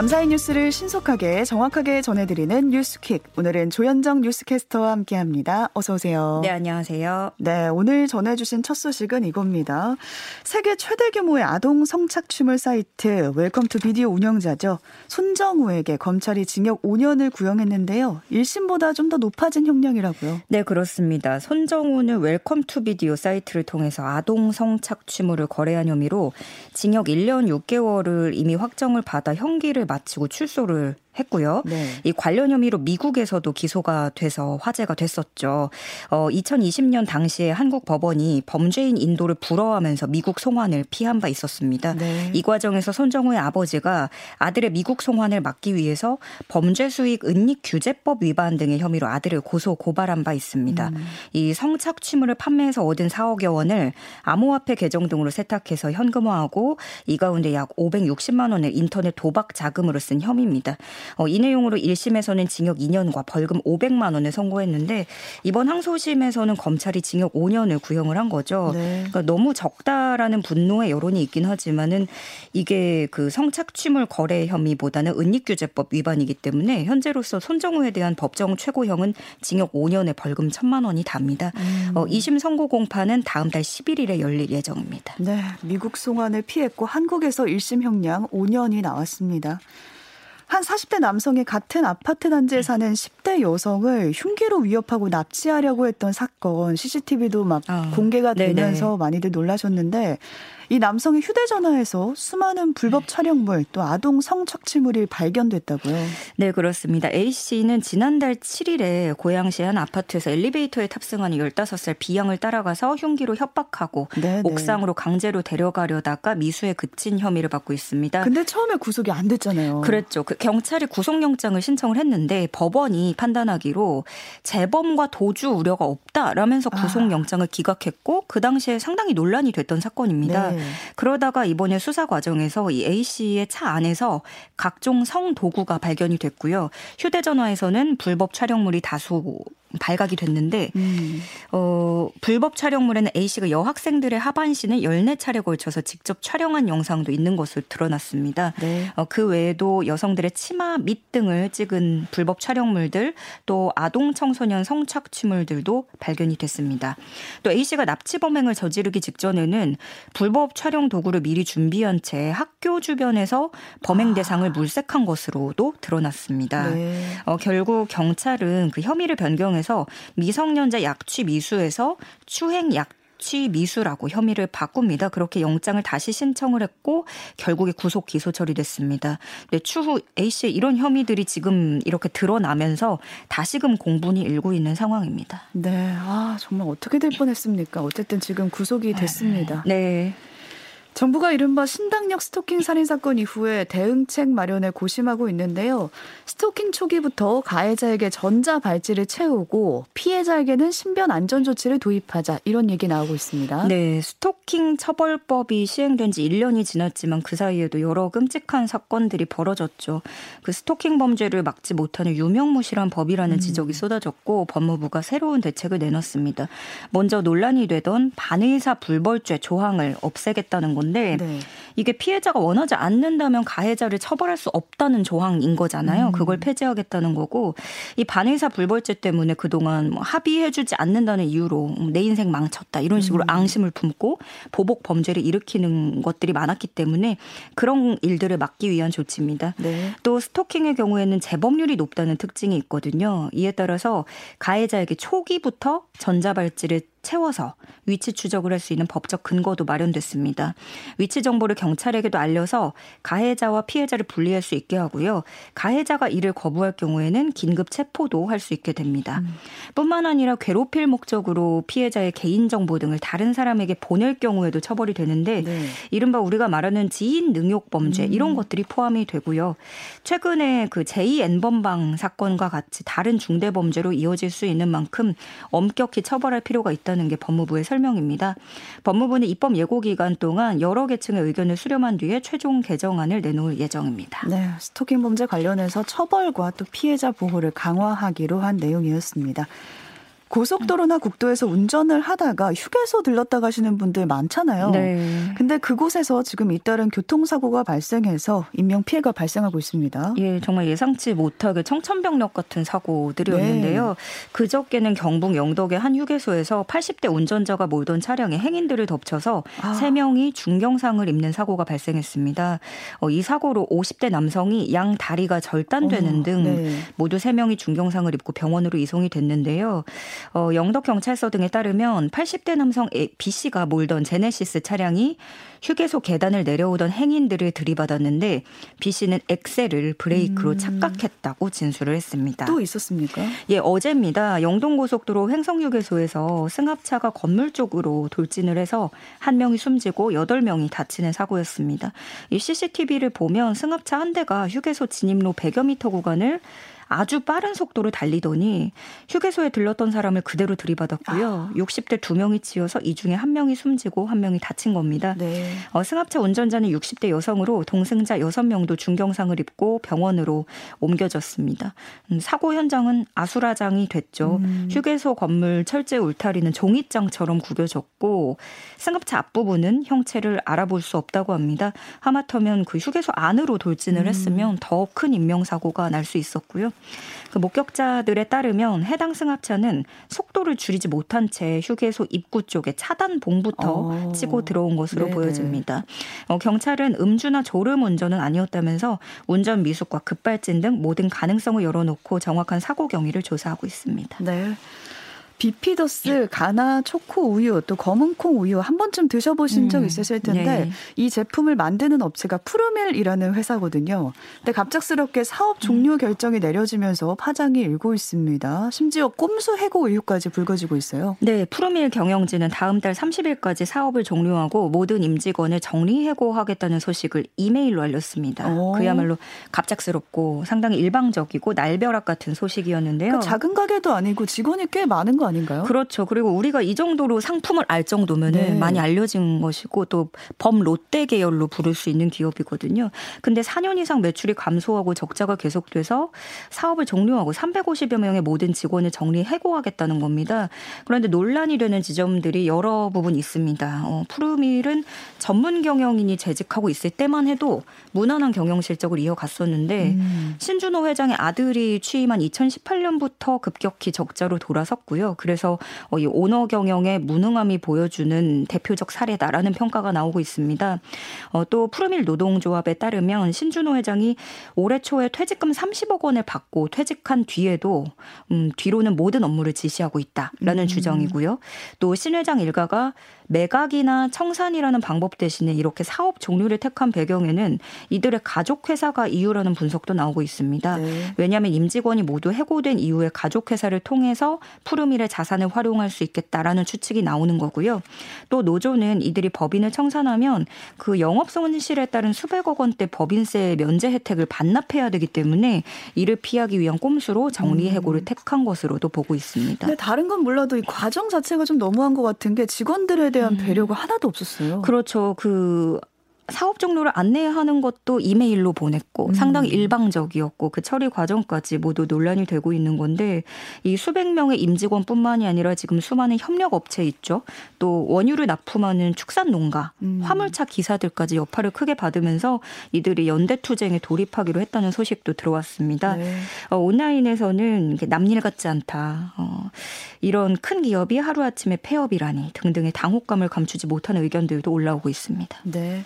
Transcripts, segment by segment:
밤사이 뉴스를 신속하게 정확하게 전해드리는 뉴스퀵. 오늘은 조현정 뉴스캐스터와 함께합니다. 어서 오세요. 네, 안녕하세요. 네, 오늘 전해주신 첫 소식은 이겁니다. 세계 최대 규모의 아동 성착취물 사이트 웰컴 투 비디오 운영자죠. 손정우에게 검찰이 징역 5년을 구형했는데요. 1심보다 좀 더 높아진 형량이라고요. 네, 그렇습니다. 손정우는 웰컴 투 비디오 사이트를 통해서 아동 성착취물을 거래한 혐의로 징역 1년 6개월을 이미 확정을 받아 형기를 마치고 출소를 했고요. 네. 이 관련 혐의로 미국에서도 기소가 돼서 화제가 됐었죠. 어, 2020년 당시에 한국 법원이 범죄인 인도를 불허하면서 미국 송환을 피한 바 있었습니다. 네. 이 과정에서 손정우의 아버지가 아들의 미국 송환을 막기 위해서 범죄 수익 은닉 규제법 위반 등의 혐의로 아들을 고소 고발한 바 있습니다. 음. 이 성착취물을 판매해서 얻은 4억여 원을 암호화폐 계정 등으로 세탁해서 현금화하고 이 가운데 약 560만 원을 인터넷 도박 자금으로 쓴 혐의입니다. 어, 이 내용으로 1심에서는 징역 2년과 벌금 500만 원을 선고했는데 이번 항소심에서는 검찰이 징역 5년을 구형을 한 거죠. 네. 그러니까 너무 적다라는 분노의 여론이 있긴 하지만은 이게 그 성착취물 거래 혐의보다는 은닉규제법 위반이기 때문에 현재로서 손정우에 대한 법정 최고형은 징역 5년에 벌금 1천만 원이 답니다. 음. 어, 2심 선고 공판은 다음 달 11일에 열릴 예정입니다. 네, 미국 송환을 피했고 한국에서 1심 형량 5년이 나왔습니다. 한 40대 남성이 같은 아파트 단지에 사는 10대 여성을 흉기로 위협하고 납치하려고 했던 사건 CCTV도 막 어, 공개가 되면서 네네. 많이들 놀라셨는데 이 남성의 휴대전화에서 수많은 불법 촬영물 또 아동 성착취물이 발견됐다고요. 네, 그렇습니다. A 씨는 지난달 7일에 고양시 한 아파트에서 엘리베이터에 탑승한 15살 B양을 따라가서 흉기로 협박하고 네네. 옥상으로 강제로 데려가려다가 미수에 그친 혐의를 받고 있습니다. 근데 처음에 구속이 안 됐잖아요. 그랬죠. 그 경찰이 구속영장을 신청을 했는데 법원이 판단하기로 재범과 도주 우려가 없다라면서 아. 구속영장을 기각했고 그 당시에 상당히 논란이 됐던 사건입니다. 네. 네. 그러다가 이번에 수사 과정에서 이 A 씨의 차 안에서 각종 성 도구가 발견이 됐고요. 휴대전화에서는 불법 촬영물이 다수 발각이 됐는데 음. 어, 불법 촬영물에는 A 씨가 여학생들의 하반신을 14차례 걸쳐서 직접 촬영한 영상도 있는 것으로 드러났습니다. 네. 어, 그 외에도 여성들의 치마 밑 등을 찍은 불법 촬영물들 또 아동 청소년 성착취물들도 발견이 됐습니다. 또 A 씨가 납치 범행을 저지르기 직전에는 불법 촬영 도구를 미리 준비한 채 학교 주변에서 범행 아. 대상을 물색한 것으로도 드러났습니다. 네. 어, 결국 경찰은 그 혐의를 변경해 통해서 미성년자 약취 미수에서 추행 약 취 미수라고 혐의를 바꿉니다. 그렇게 영장을 다시 신청을 했고 결국에 구속 기소 처리됐습니다. 네, 추후 A 씨의 이런 혐의들이 지금 이렇게 드러나면서 다시금 공분이 일고 있는 상황입니다. 네, 아 정말 어떻게 될 뻔했습니까? 어쨌든 지금 구속이 됐습니다. 네. 정부가 이른바 신당역 스토킹 살인 사건 이후에 대응책 마련에 고심하고 있는데요. 스토킹 초기부터 가해자에게 전자 발찌를 채우고 피해자에게는 신변 안전 조치를 도입하자 이런 얘기 나오고 있습니다. 네, 스토킹 처벌법이 시행된 지 1년이 지났지만 그 사이에도 여러 끔찍한 사건들이 벌어졌죠. 그 스토킹 범죄를 막지 못하는 유명무실한 법이라는 음. 지적이 쏟아졌고 법무부가 새로운 대책을 내놨습니다. 먼저 논란이 되던 반의사 불벌죄 조항을 없애겠다는 건데 네. 이게 피해자가 원하지 않는다면 가해자를 처벌할 수 없다는 조항인 거잖아요. 음. 그걸 폐지하겠다는 거고 이 반의사 불벌죄 때문에 그동안 뭐 합의해주지 않는다는 이유로 내 인생 망쳤다 이런 식으로 음. 앙심을 품고 보복 범죄를 일으키는 것들이 많았기 때문에 그런 일들을 막기 위한 조치입니다. 네. 또 스토킹의 경우에는 재범률이 높다는 특징이 있거든요. 이에 따라서 가해자에게 초기부터 전자발찌를 채워서 위치 추적을 할 수 있는 법적 근거도 마련됐습니다. 위치 정보를 경찰에게도 알려서 가해자와 피해자를 분리할 수 있게 하고요. 가해자가 이를 거부할 경우에는 긴급 체포도 할 수 있게 됩니다. 음. 뿐만 아니라 괴롭힐 목적으로 피해자의 개인 정보 등을 다른 사람에게 보낼 경우에도 처벌이 되는데 네. 이른바 우리가 말하는 지인 능욕 범죄 음. 이런 것들이 포함이 되고요. 최근에 그 제2N번방 사건과 같이 다른 중대 범죄로 이어질 수 있는 만큼 엄격히 처벌할 필요가 있다. 있다는 게 법무부의 설명입니다. 법무부는 입법 예고 기간 동안 여러 계층의 의견을 수렴한 뒤에 최종 개정안을 내놓을 예정입니다. 네, 스토킹 범죄 관련해서 처벌과 또 피해자 보호를 강화하기로 한 내용이었습니다. 고속도로나 국도에서 운전을 하다가 휴게소 들렀다 가시는 분들 많잖아요. 네. 근데 그곳에서 지금 잇따른 교통사고가 발생해서 인명 피해가 발생하고 있습니다. 예, 정말 예상치 못하게 청천벽력 같은 사고들이었는데요. 네. 그저께는 경북 영덕의 한 휴게소에서 80대 운전자가 몰던 차량에 행인들을 덮쳐서 아. 3명이 중경상을 입는 사고가 발생했습니다. 어, 이 사고로 50대 남성이 양 다리가 절단되는 어, 등 네. 모두 3명이 중경상을 입고 병원으로 이송이 됐는데요. 어, 영덕 경찰서 등에 따르면 80대 남성 B 씨가 몰던 제네시스 차량이 휴게소 계단을 내려오던 행인들을 들이받았는데 B 씨는 엑셀을 브레이크로 음. 착각했다고 진술을 했습니다. 또 있었습니까? 예, 어제입니다. 영동고속도로 횡성휴게소에서 승합차가 건물 쪽으로 돌진을 해서 한 명이 숨지고 여덟 명이 다치는 사고였습니다. 이 CCTV를 보면 승합차 한 대가 휴게소 진입로 100여 미터 구간을 아주 빠른 속도로 달리더니 휴게소에 들렀던 사람을 그대로 들이받았고요. 아. 60대 두 명이 치여서 이 중에 한 명이 숨지고 한 명이 다친 겁니다. 네. 어, 승합차 운전자는 60대 여성으로 동승자 6명도 중경상을 입고 병원으로 옮겨졌습니다. 음, 사고 현장은 아수라장이 됐죠. 음. 휴게소 건물 철제 울타리는 종이장처럼 구겨졌고 승합차 앞부분은 형체를 알아볼 수 없다고 합니다. 하마터면 그 휴게소 안으로 돌진을 음. 했으면 더 큰 인명사고가 날 수 있었고요. 그 목격자들에 따르면 해당 승합차는 속도를 줄이지 못한 채 휴게소 입구 쪽에 차단 봉부터 어. 치고 들어온 것으로 네네. 보여집니다. 어, 경찰은 음주나 졸음 운전은 아니었다면서 운전 미숙과 급발진 등 모든 가능성을 열어놓고 정확한 사고 경위를 조사하고 있습니다. 네. 비피더스 가나 초코 우유 또 검은콩 우유 한 번쯤 드셔보신 음, 적 있으실 텐데 네. 이 제품을 만드는 업체가 푸르밀이라는 회사거든요. 근데 갑작스럽게 사업 종료 결정이 내려지면서 파장이 일고 있습니다. 심지어 꼼수 해고 의혹까지 불거지고 있어요. 네, 푸르밀 경영진은 다음 달 30일까지 사업을 종료하고 모든 임직원을 정리 해고하겠다는 소식을 이메일로 알렸습니다. 오. 그야말로 갑작스럽고 상당히 일방적이고 날벼락 같은 소식이었는데요. 그 작은 가게도 아니고 직원이 꽤 많은 거 아닌가요? 그렇죠. 그리고 우리가 이 정도로 상품을 알 정도면은 네. 많이 알려진 것이고 또 범 롯데 계열로 부를 수 있는 기업이거든요. 근데 4년 이상 매출이 감소하고 적자가 계속돼서 사업을 종료하고 350여 명의 모든 직원을 정리 해고하겠다는 겁니다. 그런데 논란이 되는 지점들이 여러 부분 있습니다. 어, 푸르밀은 전문 경영인이 재직하고 있을 때만 해도 무난한 경영 실적을 이어갔었는데 음. 신준호 회장의 아들이 취임한 2018년부터 급격히 적자로 돌아섰고요. 그래서 어, 이 오너 경영의 무능함이 보여주는 대표적 사례다라는 평가가 나오고 있습니다. 어, 또 푸르밀 노동조합에 따르면 신준호 회장이 올해 초에 퇴직금 30억 원을 받고 퇴직한 뒤에도 음, 뒤로는 모든 업무를 지시하고 있다라는 음. 주장이고요. 또 신 회장 일가가 매각이나 청산이라는 방법 대신에 이렇게 사업 종료를 택한 배경에는 이들의 가족 회사가 이유라는 분석도 나오고 있습니다. 네. 왜냐하면 임직원이 모두 해고된 이후에 가족 회사를 통해서 푸르밀의 자산을 활용할 수 있겠다라는 추측이 나오는 거고요. 또 노조는 이들이 법인을 청산하면 그 영업 손실에 따른 수백억 원대 법인세 면제 혜택을 반납해야 되기 때문에 이를 피하기 위한 꼼수로 정리 해고를 음. 택한 것으로도 보고 있습니다. 네, 다른 건 몰라도 이 과정 자체가 좀 너무한 것 같은 게 직원들에 대해 대한 음. 배려가 하나도 없었어요. 그렇죠. 그 사업 종료를 안내하는 것도 이메일로 보냈고 음. 상당히 일방적이었고 그 처리 과정까지 모두 논란이 되고 있는 건데 이 수백 명의 임직원뿐만이 아니라 지금 수많은 협력 업체 있죠. 또 원유를 납품하는 축산 농가, 음. 화물차 기사들까지 여파를 크게 받으면서 이들이 연대 투쟁에 돌입하기로 했다는 소식도 들어왔습니다. 네. 어, 온라인에서는 남일 같지 않다. 어, 이런 큰 기업이 하루아침에 폐업이라니 등등의 당혹감을 감추지 못하는 의견들도 올라오고 있습니다. 네.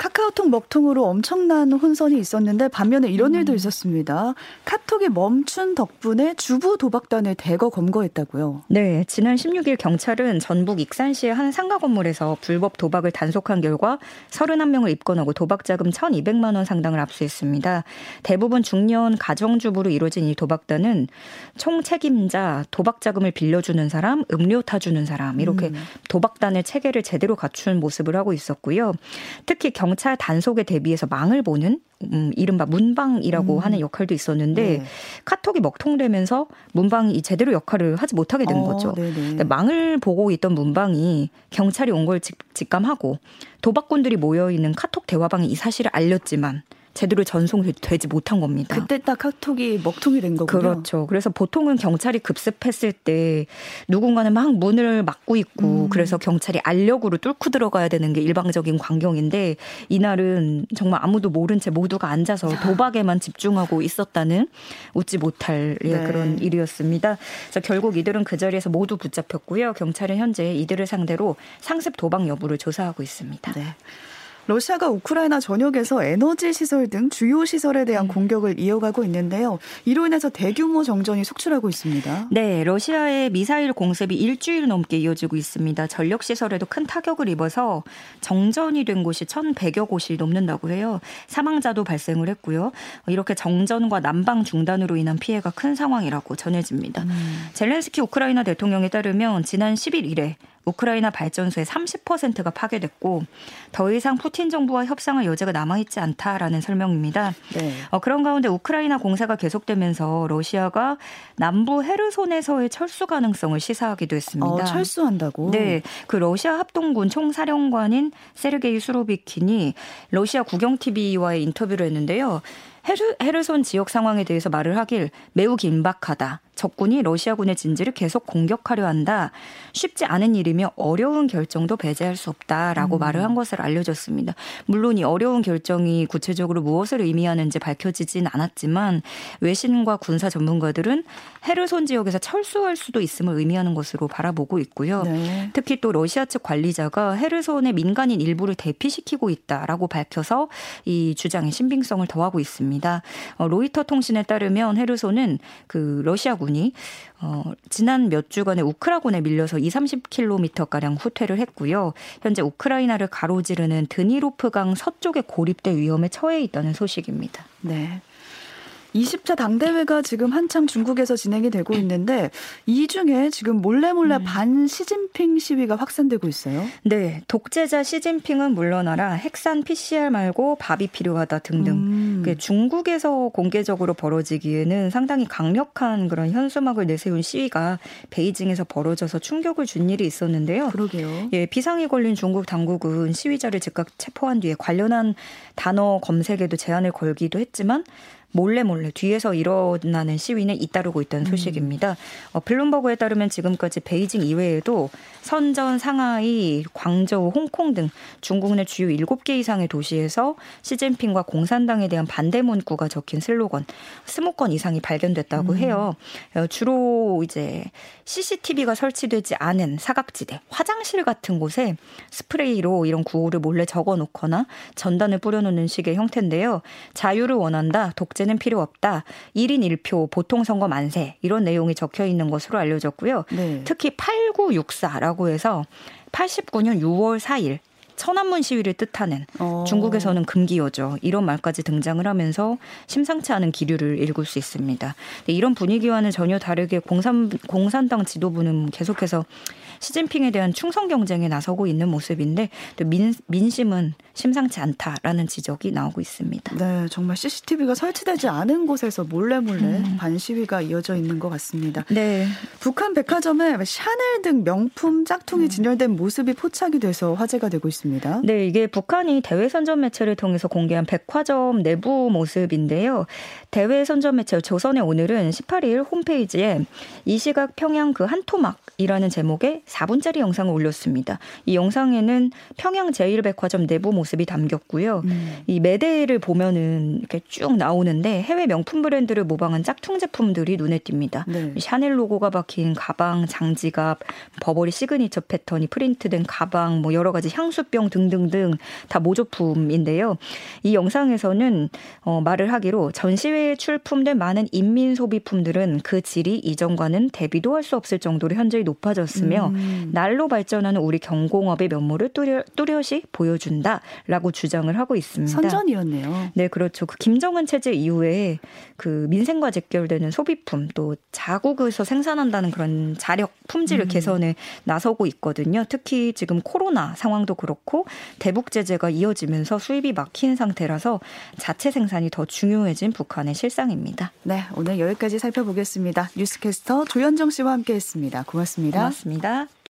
카카오톡 먹통으로 엄청난 혼선이 있었는데 반면에 이런 일도 음. 있었습니다. 카톡이 멈춘 덕분에 주부 도박단을 대거 검거했다고요. 네, 지난 16일 경찰은 전북 익산시의 한 상가 건물에서 불법 도박을 단속한 결과 31명을 입건하고 도박 자금 1,200만 원 상당을 압수했습니다. 대부분 중년 가정주부로 이루어진 이 도박단은 총 책임자, 도박 자금을 빌려주는 사람, 음료 타주는 사람 이렇게 음. 도박단의 체계를 제대로 갖춘 모습을 하고 있었고요. 특히 경 경찰 단속에 대비해서 망을 보는 음, 이른바 문방이라고 음. 하는 역할도 있었는데 네. 카톡이 먹통되면서 문방이 제대로 역할을 하지 못하게 된 어, 거죠. 망을 보고 있던 문방이 경찰이 온 걸 직감하고 도박꾼들이 모여 있는 카톡 대화방에 이 사실을 알렸지만 제대로 전송되지 못한 겁니다. 그때 딱 카톡이 먹통이 된 거군요. 그렇죠. 그래서 보통은 경찰이 급습했을 때 누군가는 막 문을 막고 있고 음. 그래서 경찰이 알력으로 뚫고 들어가야 되는 게 일방적인 광경인데 이날은 정말 아무도 모른 채 모두가 앉아서 도박에만 집중하고 있었다는 웃지 못할 예, 네. 그런 일이었습니다. 그래서 결국 이들은 그 자리에서 모두 붙잡혔고요. 경찰은 현재 이들을 상대로 상습 도박 여부를 조사하고 있습니다. 네. 러시아가 우크라이나 전역에서 에너지 시설 등 주요 시설에 대한 음. 공격을 이어가고 있는데요. 이로 인해서 대규모 정전이 속출하고 있습니다. 네, 러시아의 미사일 공습이 일주일 넘게 이어지고 있습니다. 전력 시설에도 큰 타격을 입어서 정전이 된 곳이 1,100여 곳이 넘는다고 해요. 사망자도 발생을 했고요. 이렇게 정전과 난방 중단으로 인한 피해가 큰 상황이라고 전해집니다. 음. 젤렌스키 우크라이나 대통령에 따르면 지난 10일 이래 우크라이나 발전소의 30%가 파괴됐고 더 이상 푸틴 정부와 협상할 여지가 남아있지 않다라는 설명입니다. 네. 어, 그런 가운데 우크라이나 공세가 계속되면서 러시아가 남부 헤르손에서의 철수 가능성을 시사하기도 했습니다. 어, 철수한다고? 네. 그 러시아 합동군 총사령관인 세르게이 수로비킨이 러시아 국영TV와의 인터뷰를 했는데요. 헤르, 헤르손 지역 상황에 대해서 말을 하길 매우 긴박하다. 적군이 러시아군의 진지를 계속 공격하려 한다. 쉽지 않은 일이며 어려운 결정도 배제할 수 없다라고 음. 말을 한 것을 알려줬습니다. 물론 이 어려운 결정이 구체적으로 무엇을 의미하는지 밝혀지진 않았지만 외신과 군사 전문가들은 헤르손 지역에서 철수할 수도 있음을 의미하는 것으로 바라보고 있고요. 네. 특히 또 러시아 측 관리자가 헤르손의 민간인 일부를 대피시키고 있다라고 밝혀서 이 주장의 신빙성을 더하고 있습니다. 어, 로이터 통신에 따르면 헤르손은 그 러시아군 군이 어, 지난 몇 주간의 우크라군에 밀려서 2, 30km 가량 후퇴를 했고요. 현재 우크라이나를 가로지르는 드니로프강 서쪽에 고립될 위험에 처해 있다는 소식입니다. 네. 20차 당대회가 지금 한창 중국에서 진행이 되고 있는데 이 중에 지금 몰래 몰래 음. 반 시진핑 시위가 확산되고 있어요. 네, 독재자 시진핑은 물러나라 핵산 PCR 말고 밥이 필요하다 등등. 음. 그 중국에서 공개적으로 벌어지기에는 상당히 강력한 그런 현수막을 내세운 시위가 베이징에서 벌어져서 충격을 준 일이 있었는데요. 그러게요. 예, 비상이 걸린 중국 당국은 시위자를 즉각 체포한 뒤에 관련한 단어 검색에도 제한을 걸기도 했지만 몰래 몰래 뒤에서 일어나는 시위는 잇따르고 있다는 음. 소식입니다. 어, 블룸버그에 따르면 지금까지 베이징 이외에도 선전, 상하이, 광저우, 홍콩 등 중국 내 주요 7개 이상의 도시에서 시진핑과 공산당에 대한 반대 문구가 적힌 슬로건 20건 이상이 발견됐다고 음. 해요. 어, 주로 이제 CCTV가 설치되지 않은 사각지대, 화장실 같은 곳에 스프레이로 이런 구호를 몰래 적어 놓거나 전단을 뿌려 놓는 식의 형태인데요. 자유를 원한다, 독재 독재는 필요 없다. 1인 1표 보통 선거 만세 이런 내용이 적혀 있는 것으로 알려졌고요. 네. 특히 8964라고 해서 89년 6월 4일 천안문 시위를 뜻하는 어. 중국에서는 금기어죠. 이런 말까지 등장을 하면서 심상치 않은 기류를 읽을 수 있습니다. 이런 분위기와는 전혀 다르게 공산, 공산당 지도부는 계속해서 시진핑에 대한 충성 경쟁에 나서고 있는 모습인데 또 민, 민심은 심상치 않다라는 지적이 나오고 있습니다. 네, 정말 CCTV가 설치되지 않은 곳에서 몰래 몰래 음. 반시위가 이어져 있는 것 같습니다. 네. 북한 백화점에 샤넬 등 명품 짝퉁이 음. 진열된 모습이 포착이 돼서 화제가 되고 있습니다. 네, 이게 북한이 대외 선전 매체를 통해서 공개한 백화점 내부 모습인데요. 대외 선전 매체 조선의 오늘은 18일 홈페이지에 이 시각 평양 그 한 토막이라는 제목의 4분짜리 영상을 올렸습니다. 이 영상에는 평양 제1백화점 내부 모습이 담겼고요. 음. 이 매대를 보면은 이렇게 쭉 나오는데 해외 명품 브랜드를 모방한 짝퉁 제품들이 눈에 띕니다. 네. 샤넬 로고가 박힌 가방, 장지갑, 버버리 시그니처 패턴이 프린트된 가방, 뭐 여러 가지 향수병 등등등 다 모조품인데요. 이 영상에서는 어, 말을 하기로 전시회에 출품된 많은 인민 소비품들은 그 질이 이전과는 대비도 할 수 없을 정도로 현저히 높아졌으며 음. 음. 날로 발전하는 우리 경공업의 면모를 뚜렷, 뚜렷이 보여준다라고 주장을 하고 있습니다. 선전이었네요. 네, 그렇죠. 그 김정은 체제 이후에 그 민생과 직결되는 소비품 또 자국에서 생산한다는 그런 자력 품질 음. 개선에 나서고 있거든요. 특히 지금 코로나 상황도 그렇고 대북 제재가 이어지면서 수입이 막힌 상태라서 자체 생산이 더 중요해진 북한의 실상입니다. 네, 오늘 여기까지 살펴보겠습니다. 뉴스캐스터 조현정 씨와 함께했습니다. 고맙습니다. 고맙습니다.